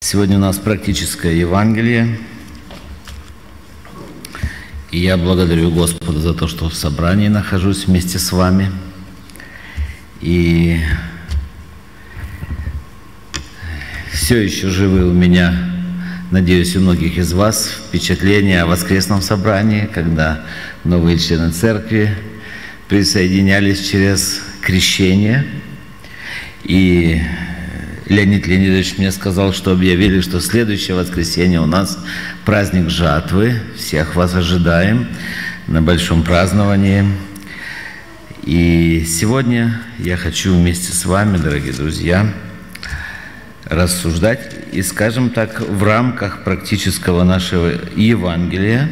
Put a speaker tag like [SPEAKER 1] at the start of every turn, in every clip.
[SPEAKER 1] Сегодня у нас практическое Евангелие. И я благодарю Господа за то, что в собрании нахожусь вместе с вами. И все еще живы у меня, надеюсь, у многих из вас впечатления о воскресном собрании, когда новые члены церкви присоединялись через крещение. И Леонид Леонидович мне сказал, что объявили, что следующее воскресенье у нас праздник жатвы. Всех вас ожидаем на большом праздновании. И сегодня я хочу вместе с вами, дорогие друзья, рассуждать и, скажем так, в рамках практического нашего Евангелия,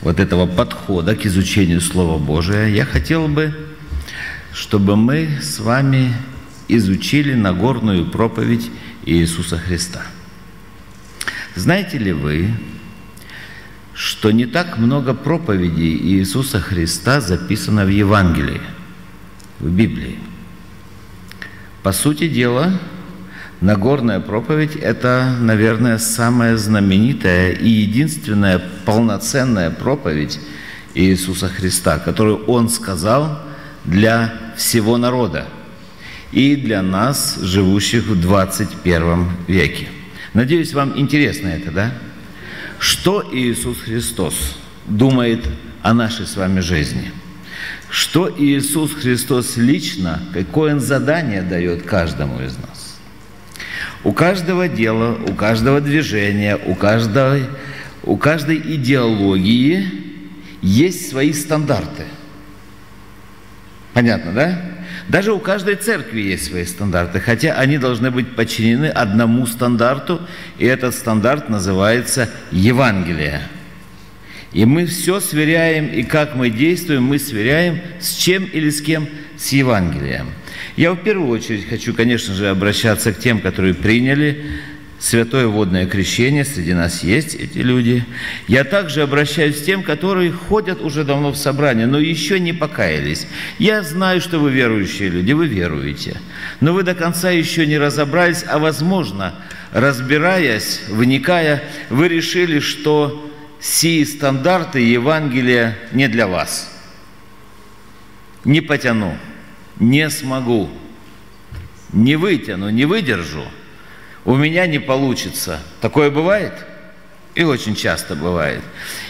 [SPEAKER 1] вот этого подхода к изучению Слова Божия, я хотел бы, чтобы мы с вами изучили Нагорную проповедь Иисуса Христа. Знаете ли вы, что не так много проповедей Иисуса Христа записано в Евангелии, в Библии? По сути дела, Нагорная проповедь – это, наверное, самая знаменитая и единственная полноценная проповедь Иисуса Христа, которую Он сказал для всего народа – и для нас, живущих в 21 веке. Надеюсь, вам интересно это, да? Что Иисус Христос думает о нашей с вами жизни? Что Иисус Христос лично, какое Он задание дает каждому из нас? У каждого дела, у каждого движения, у каждой, у каждой идеологии есть свои стандарты. Понятно, да? Даже у каждой церкви есть свои стандарты, хотя они должны быть подчинены одному стандарту, и этот стандарт называется Евангелие. И мы все сверяем, и как мы действуем, мы сверяем с чем или с кем? С Евангелием. Я в первую очередь хочу, конечно же, обращаться к тем, которые приняли святое водное крещение, среди нас есть эти люди. Я также обращаюсь к тем, которые ходят уже давно в собрание, но еще не покаялись. Я знаю, что вы верующие люди, вы веруете, но вы до конца еще не разобрались, а возможно, разбираясь, вникая, вы решили, что сии стандарты Евангелия не для вас. Не потяну, не смогу, не вытяну, не выдержу – у меня не получится. Такое бывает? И очень часто бывает.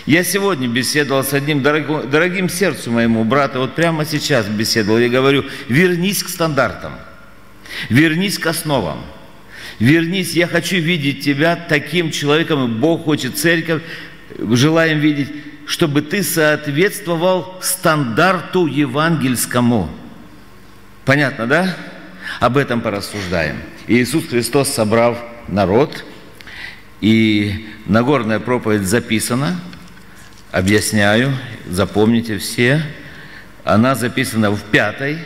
[SPEAKER 1] Я сегодня беседовал с одним дорогим, дорогим сердцу моему брата, вот прямо сейчас беседовал, я говорю, вернись к стандартам, вернись к основам, вернись, я хочу видеть тебя таким человеком, и Бог хочет церковь, желаем видеть, чтобы ты соответствовал стандарту евангельскому. Понятно, да? Об этом порассуждаем. Иисус Христос, собрав народ, и Нагорная проповедь записана, объясняю, запомните все, она записана в пятой,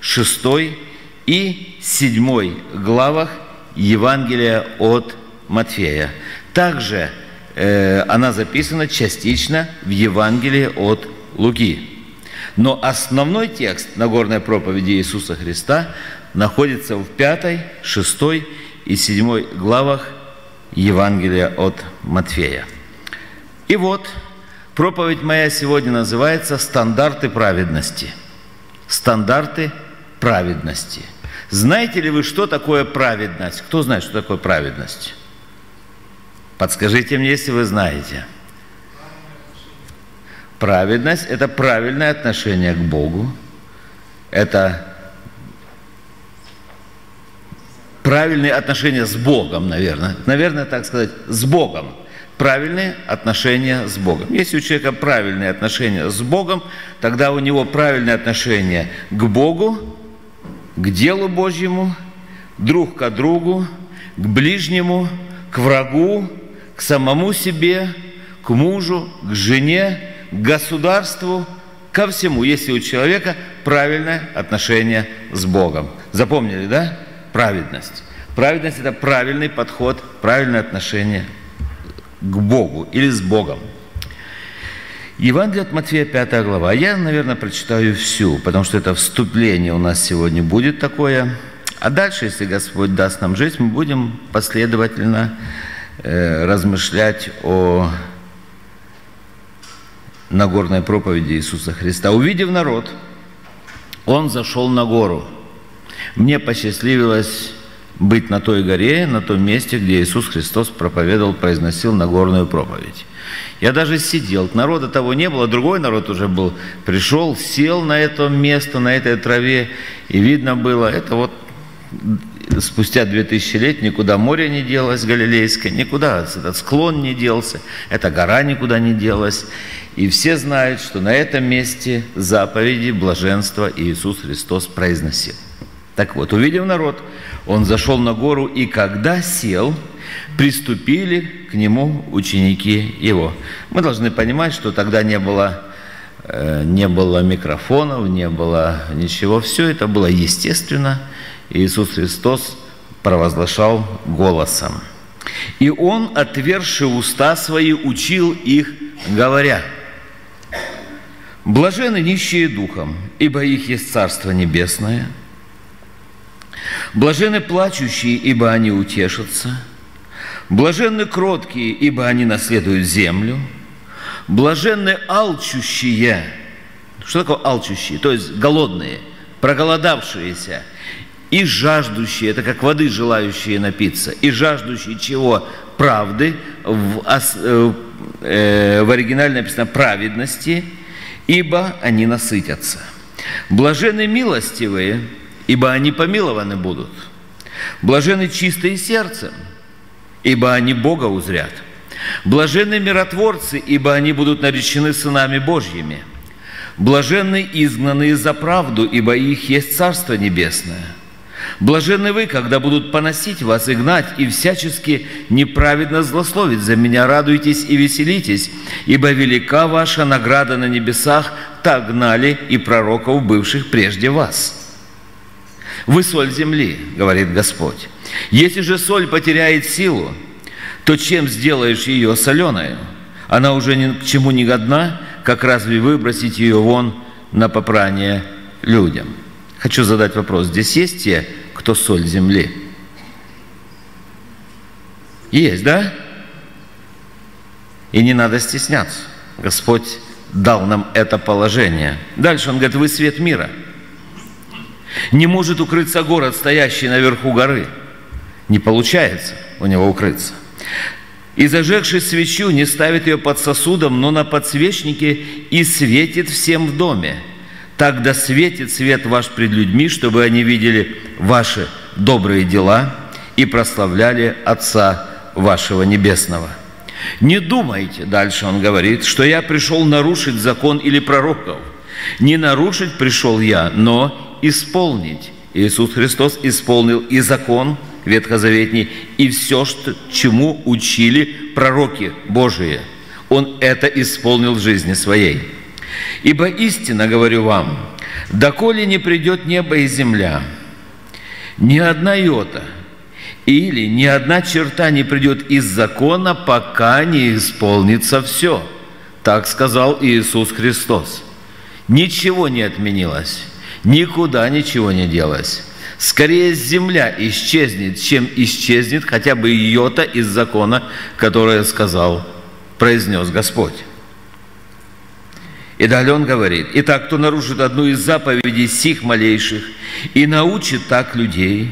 [SPEAKER 1] шестой и седьмой главах Евангелия от Матфея. Также э, она записана частично в Евангелии от Луки. Но основной текст Нагорной проповеди Иисуса Христа находится в пятой, шестой и седьмой главах Евангелия от Матфея. И вот проповедь моя сегодня называется «Стандарты праведности». Стандарты праведности. Знаете ли вы, что такое праведность? Кто знает, что такое праведность? Подскажите мне, если вы знаете. Праведность – это правильное отношение к Богу, это правильные отношения с Богом, наверное. Наверное, так сказать, с Богом. Правильные отношения с Богом. Если у человека правильные отношения с Богом, тогда у него правильные отношения к Богу, к делу Божьему, друг к другу, к ближнему, к врагу, к самому себе, к мужу, к жене, к государству, ко всему, если у человека правильное отношение с Богом. Запомнили, да? Праведность. Праведность – это правильный подход, правильное отношение к Богу или с Богом. Евангелие от Матфея, 5 глава. Я, наверное, прочитаю всю, потому что это вступление у нас сегодня будет такое. А дальше, если Господь даст нам жизнь, мы будем последовательно э, размышлять о Нагорной проповеди Иисуса Христа. Увидев народ, он зашел на гору. Мне посчастливилось быть на той горе, на том месте, где Иисус Христос проповедовал, произносил Нагорную проповедь. Я даже сидел, народа того не было, другой народ уже был, пришел, сел на это место, на этой траве, и видно было, это вот спустя две тысячи лет никуда море не делось Галилейское, никуда этот склон не делся, эта гора никуда не делась. И все знают, что на этом месте заповеди блаженства Иисус Христос произносил. Так вот, увидев народ, он зашел на гору, и когда сел, приступили к нему ученики его. Мы должны понимать, что тогда не было, э, не было микрофонов, не было ничего. Все это было естественно. Иисус Христос провозглашал голосом. И Он, отверши уста свои, учил их, говоря – Блажены нищие духом, ибо их есть Царство Небесное. Блажены плачущие, ибо они утешатся. Блаженны кроткие, ибо они наследуют землю. Блаженны алчущие. Что такое алчущие? То есть голодные, проголодавшиеся и жаждущие, это как воды желающие напиться, и жаждущие чего? Правды, в, э, э, в оригинале написано праведности – ибо они насытятся. Блажены милостивые, ибо они помилованы будут. Блажены чистые сердцем, ибо они Бога узрят. Блаженны миротворцы, ибо они будут наречены сынами Божьими. Блаженны изгнанные за правду, ибо их есть Царство Небесное – Блаженны вы, когда будут поносить вас и гнать, и всячески неправедно злословить за меня. Радуйтесь и веселитесь, ибо велика ваша награда на небесах, так гнали и пророков, бывших прежде вас. Вы соль земли, говорит Господь. Если же соль потеряет силу, то чем сделаешь ее соленой? Она уже ни к чему не годна, как разве выбросить ее вон на попрание людям? Хочу задать вопрос. Здесь есть те, кто соль земли? Есть, да? И не надо стесняться. Господь дал нам это положение. Дальше он говорит, вы свет мира. Не может укрыться город, стоящий наверху горы. Не получается у него укрыться. И зажегший свечу не ставит ее под сосудом, но на подсвечнике и светит всем в доме. Тогда светит свет ваш пред людьми, чтобы они видели ваши добрые дела и прославляли Отца вашего Небесного. Не думайте, дальше он говорит, что я пришел нарушить закон или пророков. Не нарушить пришел я, но исполнить. Иисус Христос исполнил и закон ветхозаветний, и все, что, чему учили пророки Божии. Он это исполнил в жизни своей. Ибо истинно говорю вам, доколе не придет небо и земля, ни одна йота или ни одна черта не придет из закона, пока не исполнится все. Так сказал Иисус Христос. Ничего не отменилось, никуда ничего не делось. Скорее земля исчезнет, чем исчезнет хотя бы йота из закона, которое сказал, произнес Господь. И далее он говорит, «Итак, кто нарушит одну из заповедей сих малейших и научит так людей».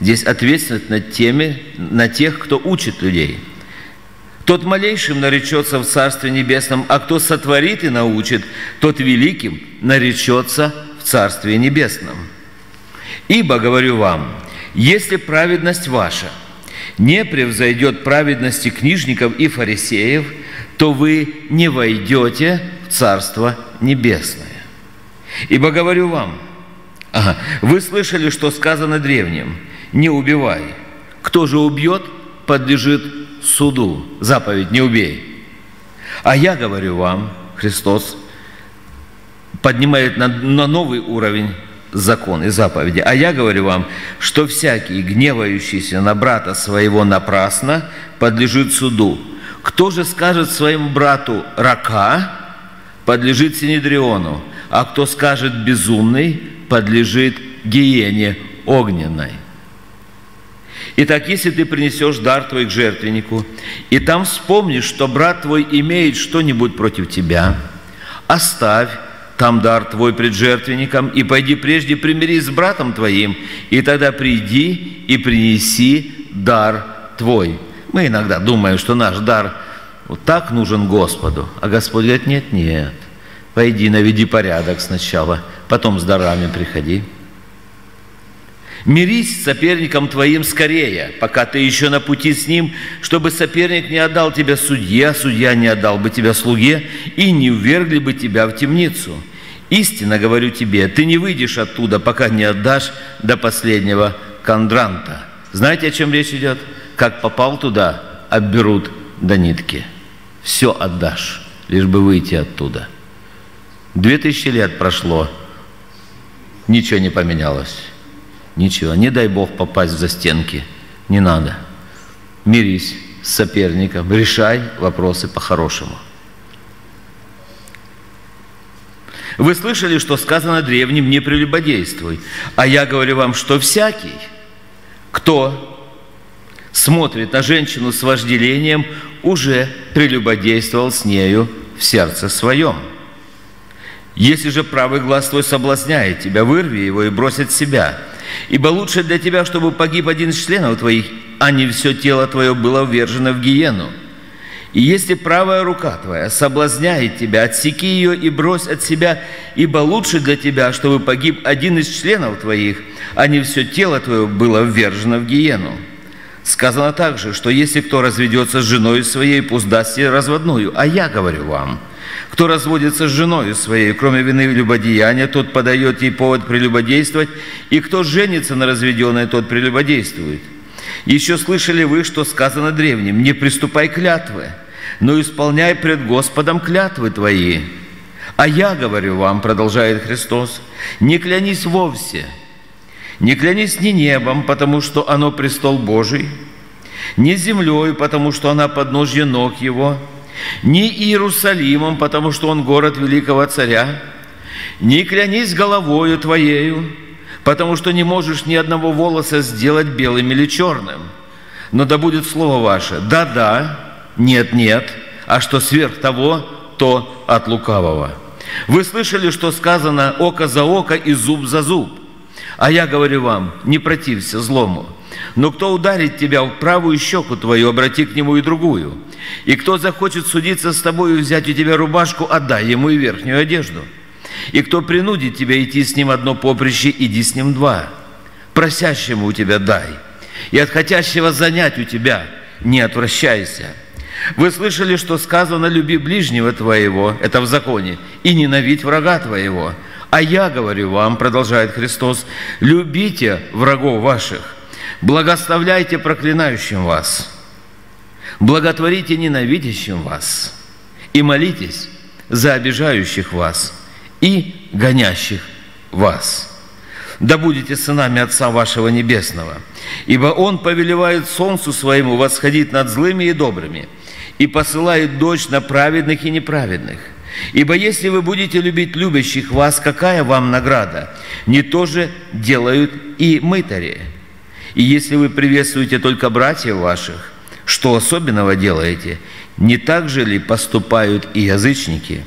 [SPEAKER 1] Здесь ответственность над теми, на тех, кто учит людей. Тот малейшим наречется в Царстве Небесном, а кто сотворит и научит, тот великим наречется в Царстве Небесном. Ибо, говорю вам, если праведность ваша не превзойдет праведности книжников и фарисеев, то вы не войдете Царство Небесное. Ибо говорю вам, ага, вы слышали, что сказано древним, не убивай. Кто же убьет, подлежит суду. Заповедь не убей. А я говорю вам, Христос поднимает на, на новый уровень закон и заповеди. А я говорю вам, что всякий, гневающийся на брата своего напрасно, подлежит суду. Кто же скажет своему брату «рака», подлежит Синедриону, а кто скажет безумный, подлежит гиене огненной. Итак, если ты принесешь дар твой к жертвеннику, и там вспомнишь, что брат твой имеет что-нибудь против тебя, оставь там дар твой пред жертвенником, и пойди прежде примирись с братом твоим, и тогда приди и принеси дар твой. Мы иногда думаем, что наш дар вот так нужен Господу, а Господь говорит, нет, нет, пойди наведи порядок сначала, потом с дарами приходи. Мирись с соперником твоим скорее, пока ты еще на пути с ним, чтобы соперник не отдал тебя судье, а судья не отдал бы тебя слуге и не увергли бы тебя в темницу. Истинно говорю тебе, ты не выйдешь оттуда, пока не отдашь до последнего кондранта. Знаете, о чем речь идет? Как попал туда, обберут до нитки. Все отдашь, лишь бы выйти оттуда. Две тысячи лет прошло, ничего не поменялось. Ничего, не дай Бог попасть в застенки. Не надо. Мирись с соперником, решай вопросы по-хорошему. Вы слышали, что сказано древним «не прелюбодействуй», а я говорю вам, что всякий, кто смотрит на женщину с вожделением, уже прелюбодействовал с нею в сердце своем. Если же правый глаз твой соблазняет тебя, вырви его и брось от себя – Ибо лучше для тебя, чтобы погиб один из членов твоих, а не все тело твое было ввержено в гиену. И если правая рука твоя соблазняет тебя, отсеки ее и брось от себя, ибо лучше для тебя, чтобы погиб один из членов твоих, а не все тело твое было ввержено в гиену. Сказано также, что если кто разведется с женой своей, пусть даст ей разводную. А я говорю вам – кто разводится с женой своей, кроме вины любодеяния, тот подает ей повод прелюбодействовать, и кто женится на разведенной, тот прелюбодействует. Еще слышали вы, что сказано древним, не приступай клятвы, но исполняй пред Господом клятвы твои. А я говорю вам, продолжает Христос, не клянись вовсе, не клянись ни небом, потому что оно престол Божий, ни землей, потому что она подножье ног Его – ни Иерусалимом, потому что он город великого царя, не клянись головою твоею, потому что не можешь ни одного волоса сделать белым или черным. Но да будет слово ваше «да-да», «нет-нет», а что сверх того, то от лукавого. Вы слышали, что сказано «око за око и зуб за зуб». А я говорю вам, не протився злому. Но кто ударит тебя в правую щеку твою, обрати к нему и другую. И кто захочет судиться с тобой и взять у тебя рубашку, отдай ему и верхнюю одежду. И кто принудит тебя идти с ним одно поприще, иди с ним два. Просящему у тебя дай. И от хотящего занять у тебя не отвращайся. Вы слышали, что сказано «люби ближнего твоего», это в законе, и ненавидь врага твоего. А я говорю вам, продолжает Христос, любите врагов ваших, благословляйте проклинающим вас – благотворите ненавидящим вас и молитесь за обижающих вас и гонящих вас. Да будете сынами Отца вашего Небесного, ибо Он повелевает солнцу своему восходить над злыми и добрыми, и посылает дождь на праведных и неправедных. Ибо если вы будете любить любящих вас, какая вам награда? Не то же делают и мытари. И если вы приветствуете только братьев ваших, что особенного делаете? Не так же ли поступают и язычники?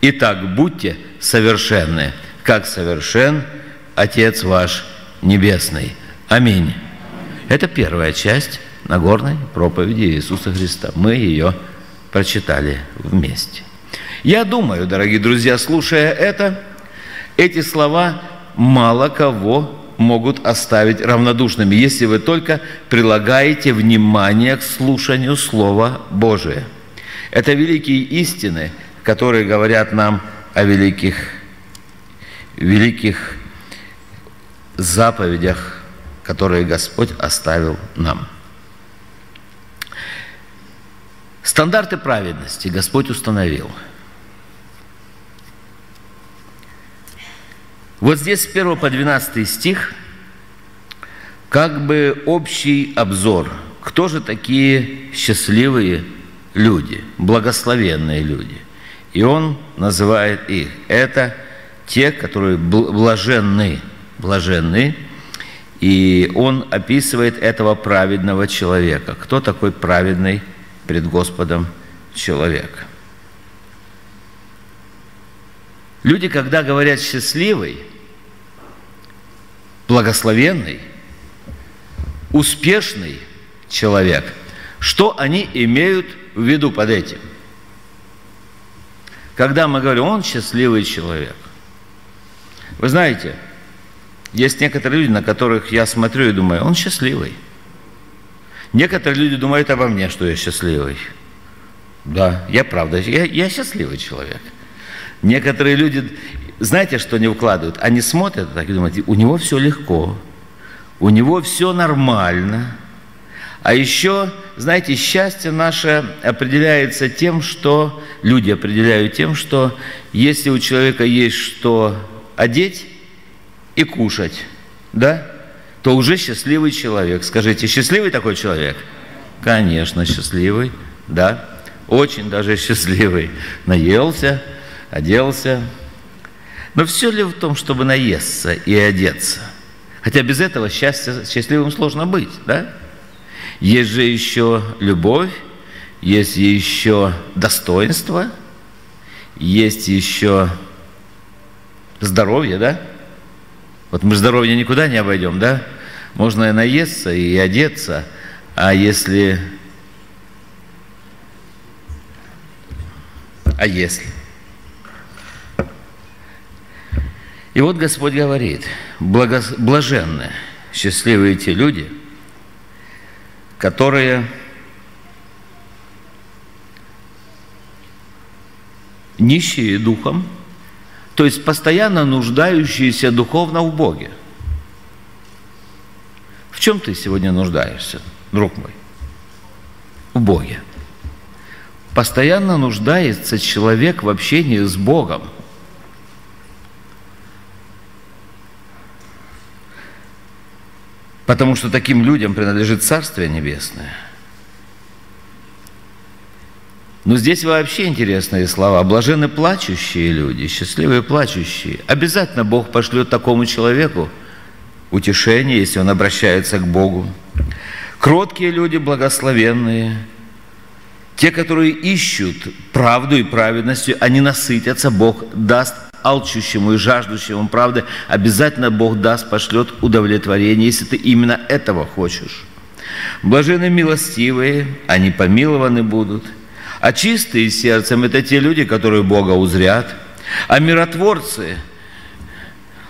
[SPEAKER 1] Итак, будьте совершенны, как совершен Отец ваш Небесный. Аминь. Это первая часть Нагорной проповеди Иисуса Христа. Мы ее прочитали вместе. Я думаю, дорогие друзья, слушая это, эти слова мало кого могут оставить равнодушными, если вы только прилагаете внимание к слушанию Слова Божия. Это великие истины, которые говорят нам о великих, великих заповедях, которые Господь оставил нам. Стандарты праведности Господь установил – Вот здесь с 1 по 12 стих как бы общий обзор. Кто же такие счастливые люди, благословенные люди? И он называет их. Это те, которые блаженны, блаженны, И он описывает этого праведного человека. Кто такой праведный пред Господом человек? Люди, когда говорят «счастливый», «благословенный», «успешный человек», что они имеют в виду под этим? Когда мы говорим «он счастливый человек», вы знаете – есть некоторые люди, на которых я смотрю и думаю, он счастливый. Некоторые люди думают обо мне, что я счастливый. Да, я правда, я, я счастливый человек. Некоторые люди, знаете, что не вкладывают? Они смотрят так и думают, у него все легко, у него все нормально. А еще, знаете, счастье наше определяется тем, что люди определяют тем, что если у человека есть что одеть, и кушать, да, то уже счастливый человек. Скажите, счастливый такой человек? Конечно, счастливый, да, очень даже счастливый. Наелся, оделся. Но все ли в том, чтобы наесться и одеться? Хотя без этого счастья, счастливым сложно быть, да? Есть же еще любовь, есть еще достоинство, есть еще здоровье, да? Вот мы здоровье никуда не обойдем, да? Можно и наесться, и одеться, а если... А если? И вот Господь говорит, благос... блаженны, счастливые те люди, которые нищие духом, то есть постоянно нуждающиеся духовно в Боге. В чем ты сегодня нуждаешься, друг мой? В Боге. Постоянно нуждается человек в общении с Богом. Потому что таким людям принадлежит Царствие Небесное – но здесь вообще интересные слова. Блажены плачущие люди, счастливые плачущие. Обязательно Бог пошлет такому человеку утешение, если он обращается к Богу. Кроткие люди, благословенные, те, которые ищут правду и праведностью, они насытятся, Бог даст алчущему и жаждущему правды, обязательно Бог даст, пошлет удовлетворение, если ты именно этого хочешь. Блажены милостивые, они помилованы будут – а чистые сердцем – это те люди, которые Бога узрят. А миротворцы,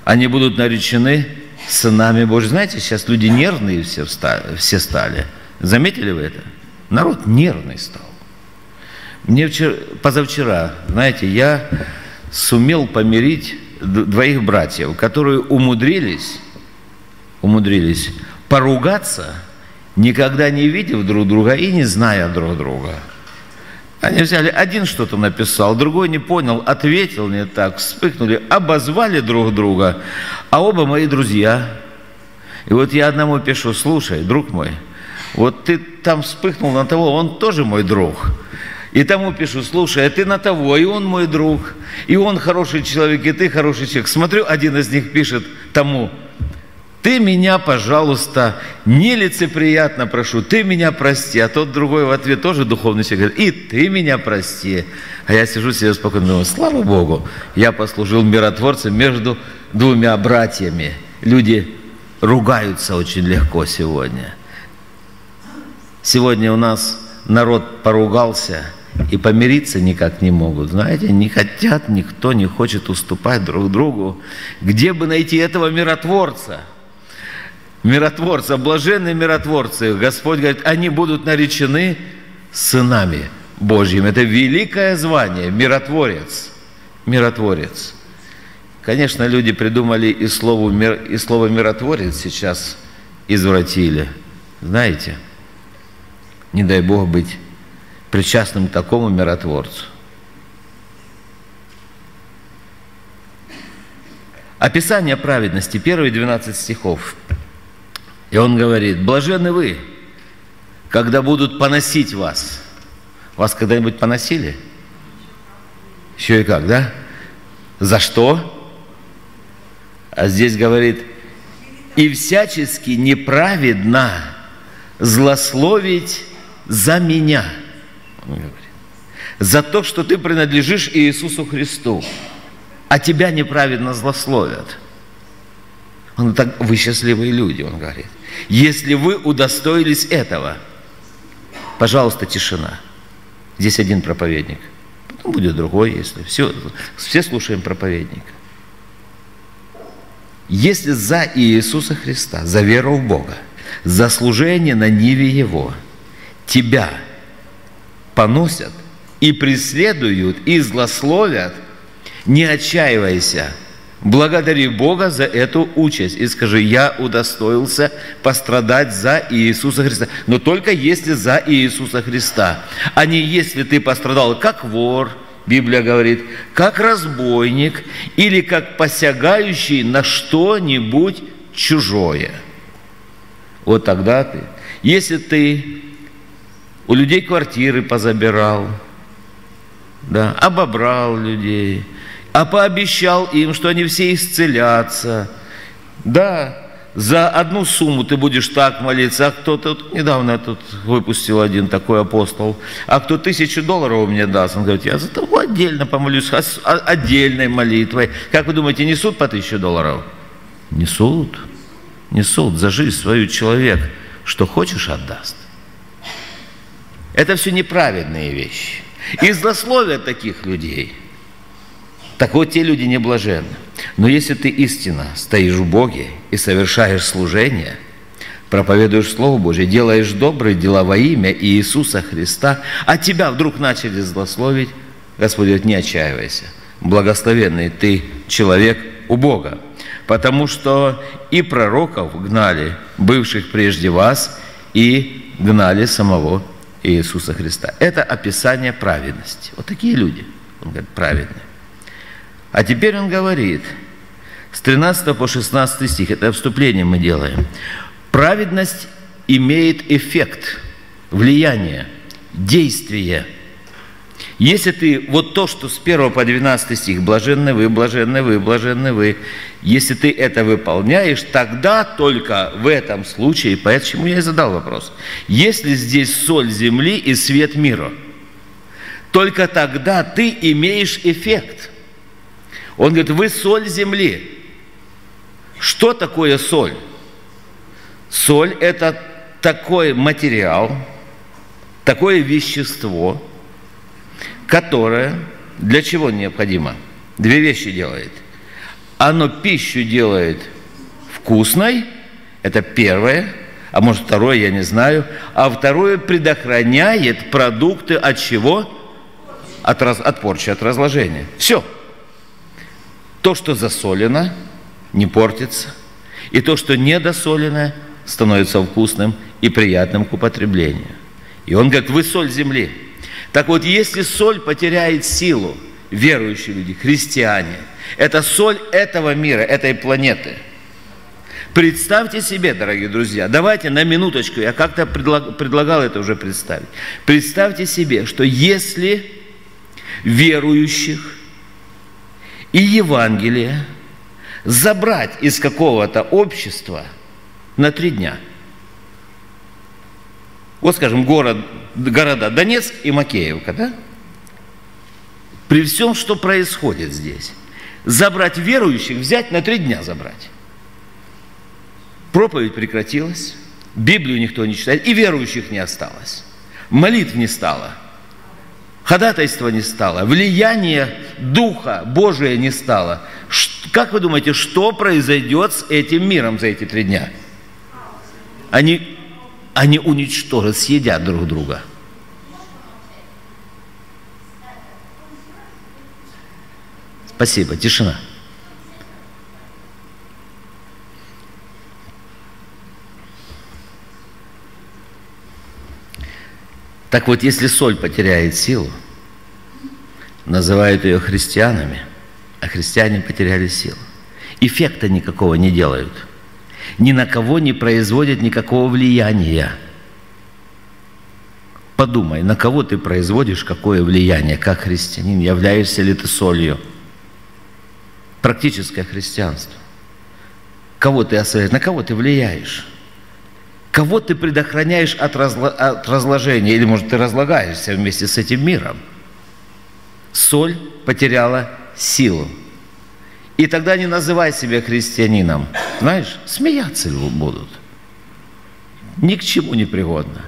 [SPEAKER 1] они будут наречены сынами Божьими. Знаете, сейчас люди нервные все, встали, все стали. Заметили вы это? Народ нервный стал. Мне вчера, позавчера, знаете, я сумел помирить двоих братьев, которые умудрились, умудрились поругаться, никогда не видев друг друга и не зная друг друга – они взяли, один что-то написал, другой не понял, ответил не так, вспыхнули, обозвали друг друга, а оба мои друзья. И вот я одному пишу, слушай, друг мой, вот ты там вспыхнул на того, он тоже мой друг. И тому пишу, слушай, а ты на того, и он мой друг, и он хороший человек, и ты хороший человек. Смотрю, один из них пишет тому, ты меня, пожалуйста, нелицеприятно прошу, ты меня прости. А тот другой в ответ тоже духовный человек говорит, и ты меня прости. А я сижу себе спокойно, думаю, слава Богу, я послужил миротворцем между двумя братьями. Люди ругаются очень легко сегодня. Сегодня у нас народ поругался и помириться никак не могут. Знаете, не хотят, никто не хочет уступать друг другу. Где бы найти этого миротворца – миротворцы, блаженные миротворцы, Господь говорит, они будут наречены сынами Божьими. Это великое звание, миротворец. Миротворец. Конечно, люди придумали и слово, и слово миротворец сейчас извратили. Знаете, не дай Бог быть причастным к такому миротворцу. Описание праведности, первые 12 стихов. И он говорит, блаженны вы, когда будут поносить вас. Вас когда-нибудь поносили? Еще и как, да? За что? А здесь говорит, и всячески неправедно злословить за меня. Он говорит. За то, что ты принадлежишь Иисусу Христу, а тебя неправедно злословят. Он так, вы счастливые люди, он говорит. Если вы удостоились этого, пожалуйста, тишина. Здесь один проповедник. Потом будет другой, если все, все слушаем проповедника. Если за Иисуса Христа, за веру в Бога, за служение на ниве Его, тебя поносят и преследуют, и злословят, не отчаивайся, благодари Бога за эту участь и скажи, я удостоился пострадать за Иисуса Христа. Но только если за Иисуса Христа, а не если ты пострадал как вор – Библия говорит, как разбойник или как посягающий на что-нибудь чужое. Вот тогда ты, если ты у людей квартиры позабирал, да, обобрал людей, а пообещал им, что они все исцелятся, да, за одну сумму ты будешь так молиться, а кто-то, недавно я тут выпустил один такой апостол, а кто тысячу долларов мне даст, он говорит, я за того отдельно помолюсь, отдельной молитвой. Как вы думаете, несут по тысячу долларов? Несут, несут за жизнь свою человек, что хочешь отдаст. Это все неправедные вещи. И злословят таких людей – так вот, те люди не блаженны. Но если ты истинно стоишь в Боге и совершаешь служение, проповедуешь Слово Божье, делаешь добрые дела во имя Иисуса Христа, а тебя вдруг начали злословить, Господь говорит, не отчаивайся. Благословенный ты человек у Бога. Потому что и пророков гнали, бывших прежде вас, и гнали самого Иисуса Христа. Это описание праведности. Вот такие люди, он говорит, праведные. А теперь он говорит, с 13 по 16 стих, это вступление мы делаем. Праведность имеет эффект, влияние, действие. Если ты вот то, что с 1 по 12 стих, блаженны вы, блаженны вы, блаженны вы, если ты это выполняешь, тогда только в этом случае, поэтому я и задал вопрос, если здесь соль земли и свет мира, только тогда ты имеешь эффект – он говорит, вы соль земли. Что такое соль? Соль – это такой материал, такое вещество, которое для чего необходимо? Две вещи делает. Оно пищу делает вкусной, это первое, а может второе, я не знаю, а второе предохраняет продукты от чего? От, раз, от порчи, от разложения. Все. То, что засолено, не портится, и то, что недосоленное, становится вкусным и приятным к употреблению. И он говорит, вы соль земли. Так вот, если соль потеряет силу, верующие люди, христиане, это соль этого мира, этой планеты. Представьте себе, дорогие друзья, давайте на минуточку, я как-то предлагал это уже представить. Представьте себе, что если верующих и Евангелие забрать из какого-то общества на три дня. Вот, скажем, город, города Донецк и Макеевка, да? При всем, что происходит здесь, забрать верующих, взять на три дня забрать. Проповедь прекратилась, Библию никто не читает, и верующих не осталось. Молитв не стало – ходатайства не стало, влияние Духа Божия не стало. Как вы думаете, что произойдет с этим миром за эти три дня? Они, они уничтожат, съедят друг друга. Спасибо, тишина. Так вот, если соль потеряет силу, называют ее христианами, а христиане потеряли силу. Эффекта никакого не делают. Ни на кого не производят никакого влияния. Подумай, на кого ты производишь какое влияние, как христианин, являешься ли ты солью? Практическое христианство. Кого ты освящаешь? На кого ты влияешь? Кого ты предохраняешь от, разло... от разложения? Или, может, ты разлагаешься вместе с этим миром? Соль потеряла силу. И тогда не называй себя христианином. Знаешь, смеяться будут. Ни к чему не пригодно.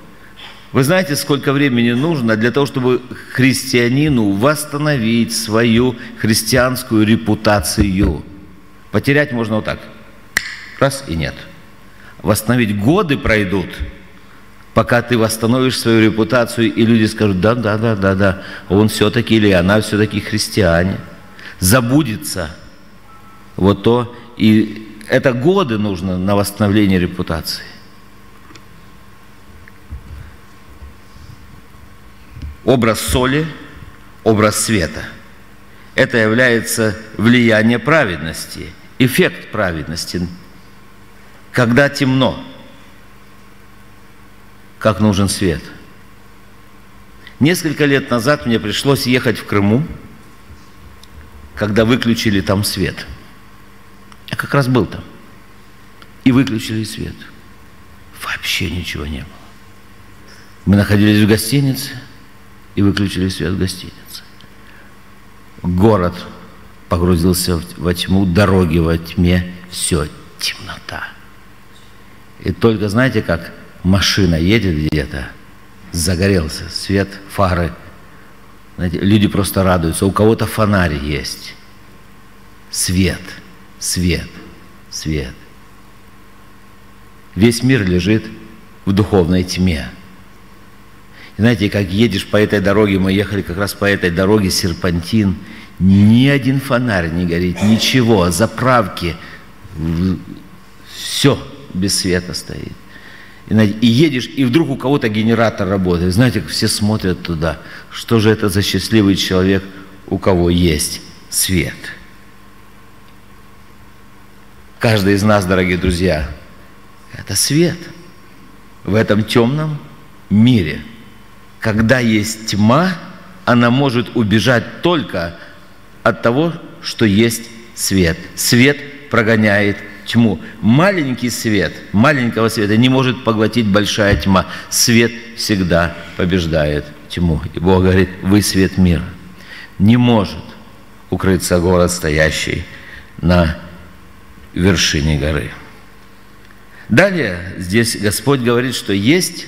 [SPEAKER 1] Вы знаете, сколько времени нужно для того, чтобы христианину восстановить свою христианскую репутацию? Потерять можно вот так. Раз и нет. Восстановить годы пройдут, пока ты восстановишь свою репутацию, и люди скажут, да, да, да, да, да, он все-таки или она все-таки христиане. Забудется вот то, и это годы нужно на восстановление репутации. образ соли, образ света. Это является влияние праведности, эффект праведности. Когда темно, как нужен свет. Несколько лет назад мне пришлось ехать в Крыму, когда выключили там свет. Как раз был там. И выключили свет. Вообще ничего не было. Мы находились в гостинице – и выключили свет в гостинице. Город погрузился во тьму, дороги во тьме, все, темнота. И только знаете, как машина едет где-то, загорелся свет, фары. Знаете, люди просто радуются. У кого-то фонарь есть. Свет, свет, свет. Весь мир лежит в духовной тьме. Знаете, как едешь по этой дороге, мы ехали как раз по этой дороге, серпантин, ни один фонарь не горит, ничего, заправки, все без света стоит. И, и едешь, и вдруг у кого-то генератор работает. Знаете, все смотрят туда. Что же это за счастливый человек, у кого есть свет? Каждый из нас, дорогие друзья, это свет в этом темном мире – когда есть тьма, она может убежать только от того, что есть свет. Свет прогоняет тьму. Маленький свет, маленького света не может поглотить большая тьма. Свет всегда побеждает тьму. И Бог говорит, вы свет мира. Не может укрыться город, стоящий на вершине горы. Далее здесь Господь говорит, что есть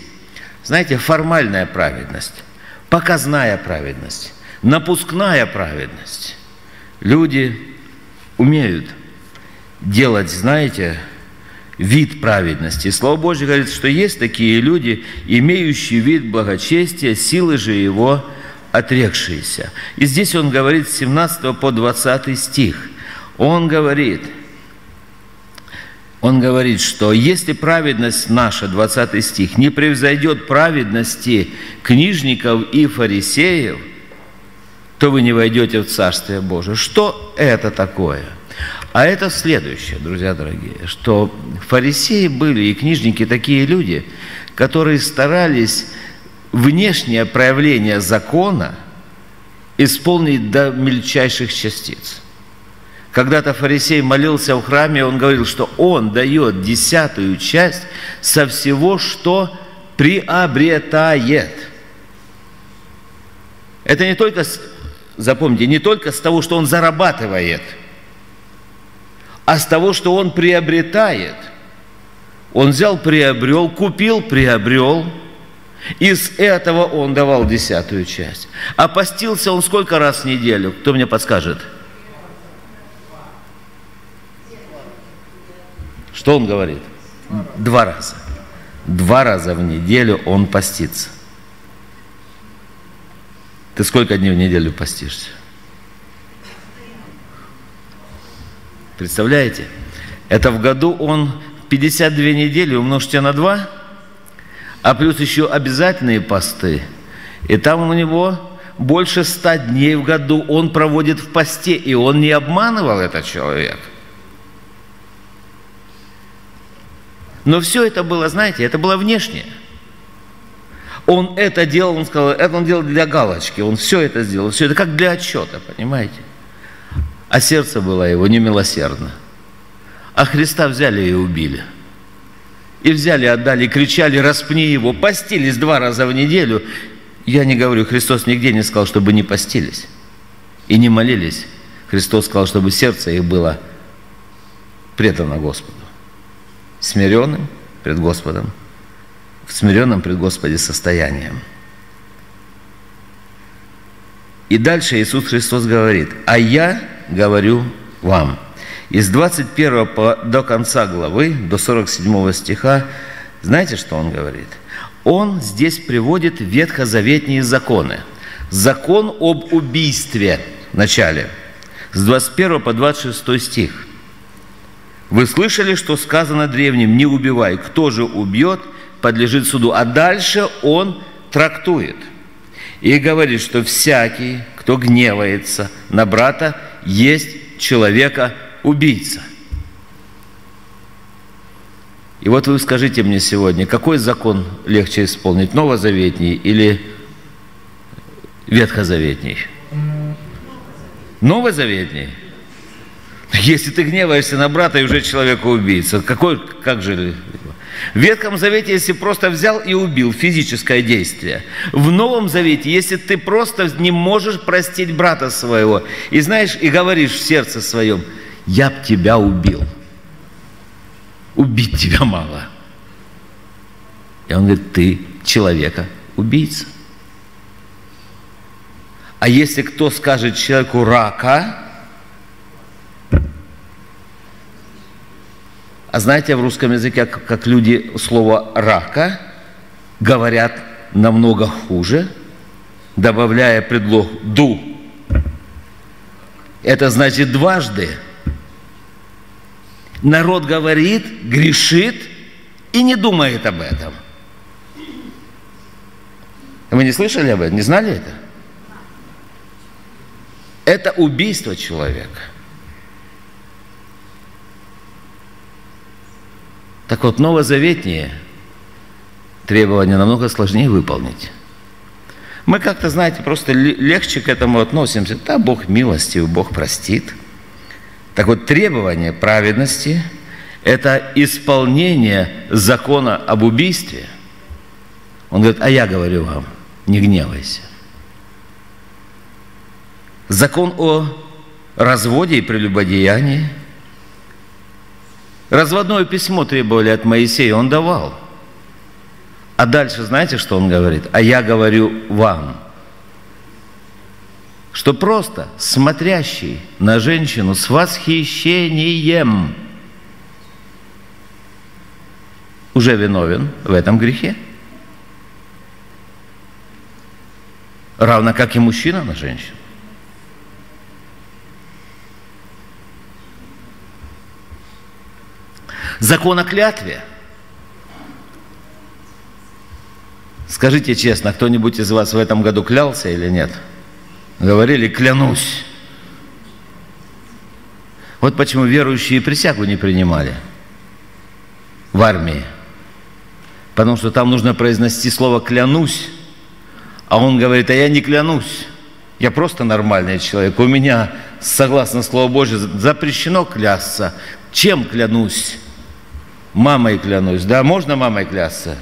[SPEAKER 1] знаете, формальная праведность, показная праведность, напускная праведность. Люди умеют делать, знаете, вид праведности. Слово Божье говорит, что есть такие люди, имеющие вид благочестия, силы же его отрекшиеся. И здесь он говорит с 17 по 20 стих. Он говорит – он говорит, что если праведность наша, 20 стих, не превзойдет праведности книжников и фарисеев, то вы не войдете в Царствие Божие. Что это такое? А это следующее, друзья дорогие, что фарисеи были и книжники такие люди, которые старались внешнее проявление закона исполнить до мельчайших частиц. Когда-то фарисей молился в храме, он говорил, что он дает десятую часть со всего, что приобретает. Это не только, запомните, не только с того, что он зарабатывает, а с того, что он приобретает. Он взял, приобрел, купил, приобрел. Из этого он давал десятую часть. А постился он сколько раз в неделю? Кто мне подскажет? – Что он говорит? Два раза. Два раза в неделю он постится. Ты сколько дней в неделю постишься? Представляете? Это в году он 52 недели умножьте на 2, а плюс еще обязательные посты. И там у него больше 100 дней в году он проводит в посте, и он не обманывал этот человек – Но все это было, знаете, это было внешнее. Он это делал, он сказал, это он делал для галочки, он все это сделал, все это как для отчета, понимаете? А сердце было его немилосердно. А Христа взяли и убили. И взяли, отдали, кричали, распни его, постились два раза в неделю. Я не говорю, Христос нигде не сказал, чтобы не постились и не молились. Христос сказал, чтобы сердце их было предано Господу, смиренным пред Господом, в смиренном пред Господе состоянием. И дальше Иисус Христос говорит, а я говорю вам. Из 21 по, до конца главы, до 47 стиха, знаете, что он говорит? Он здесь приводит ветхозаветные законы. Закон об убийстве в начале, с 21 по 26 стих. Вы слышали, что сказано древним, не убивай. Кто же убьет, подлежит суду. А дальше он трактует и говорит, что всякий, кто гневается на брата, есть человека убийца. И вот вы скажите мне сегодня, какой закон легче исполнить, новозаветний или ветхозаветний? Новозаветний. Если ты гневаешься на брата и уже человека убийца, какой, как же... В Ветхом Завете, если просто взял и убил, физическое действие. В Новом Завете, если ты просто не можешь простить брата своего, и знаешь, и говоришь в сердце своем, я б тебя убил. Убить тебя мало. И он говорит, ты человека убийца. А если кто скажет человеку рака, а знаете, в русском языке, как люди слово рака говорят намного хуже, добавляя предлог ду. Это значит дважды. Народ говорит, грешит и не думает об этом. Вы не слышали об этом? Не знали это? Это убийство человека. Так вот, новозаветние требования намного сложнее выполнить. Мы как-то, знаете, просто легче к этому относимся. Да, Бог милостив, Бог простит. Так вот, требование праведности – это исполнение закона об убийстве. Он говорит, а я говорю вам, не гневайся. Закон о разводе и прелюбодеянии. Разводное письмо требовали от Моисея, он давал. А дальше знаете, что он говорит? А я говорю вам, что просто смотрящий на женщину с восхищением уже виновен в этом грехе. Равно как и мужчина на женщину. Закон о клятве. Скажите честно, кто-нибудь из вас в этом году клялся или нет? Говорили, клянусь. Вот почему верующие присягу не принимали в армии. Потому что там нужно произнести слово «клянусь», а он говорит, а я не клянусь. Я просто нормальный человек. У меня, согласно Слову Божьему, запрещено клясться. Чем клянусь? Мамой клянусь. Да, можно мамой клясться?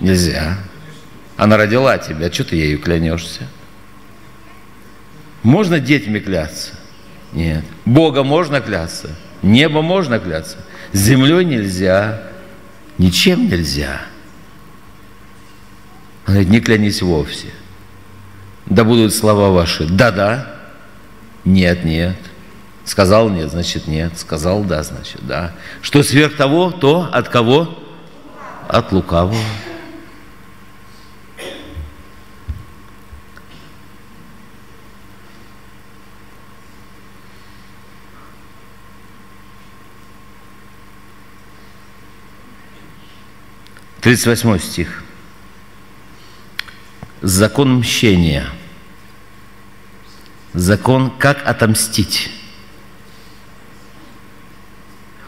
[SPEAKER 1] Нельзя. Она родила тебя, что ты ею клянешься? Можно детьми клясться? Нет. Бога можно клясться? Небо можно клясться? Землей нельзя. Ничем нельзя. Он говорит, не клянись вовсе. Да будут слова ваши. Да-да. Нет-нет. Сказал нет, значит нет. Сказал да, значит да. Что сверх того, то от кого? От лукавого. Тридцать восьмой стих. Закон мщения. Закон, как отомстить.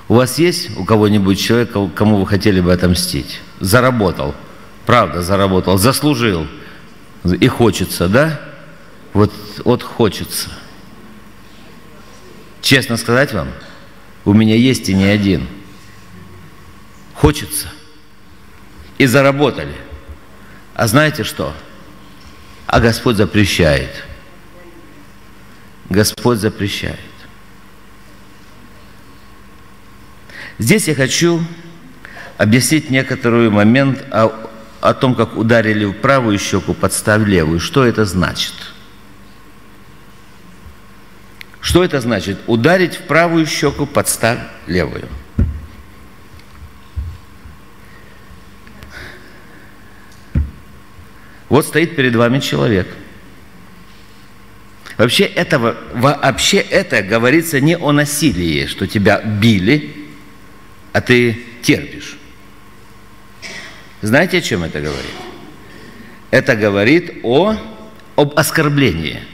[SPEAKER 1] У вас есть у кого-нибудь человека, кому вы хотели бы отомстить? Заработал. Правда, заработал. Заслужил. И хочется, да? Вот, вот хочется. Честно сказать вам, У меня есть и не один. Хочется. И заработали. А знаете что? А Господь запрещает. Господь запрещает. Здесь я хочу объяснить некоторый момент о, о том, как ударили в правую щеку, подставь левую. Что это значит? Что это значит? Ударить в правую щеку, подставь левую. Вот стоит перед вами человек. Вообще, этого, вообще это говорится не о насилии, что тебя били, а ты терпишь. Знаете, о чем это говорит? Это говорит о, об оскорблении –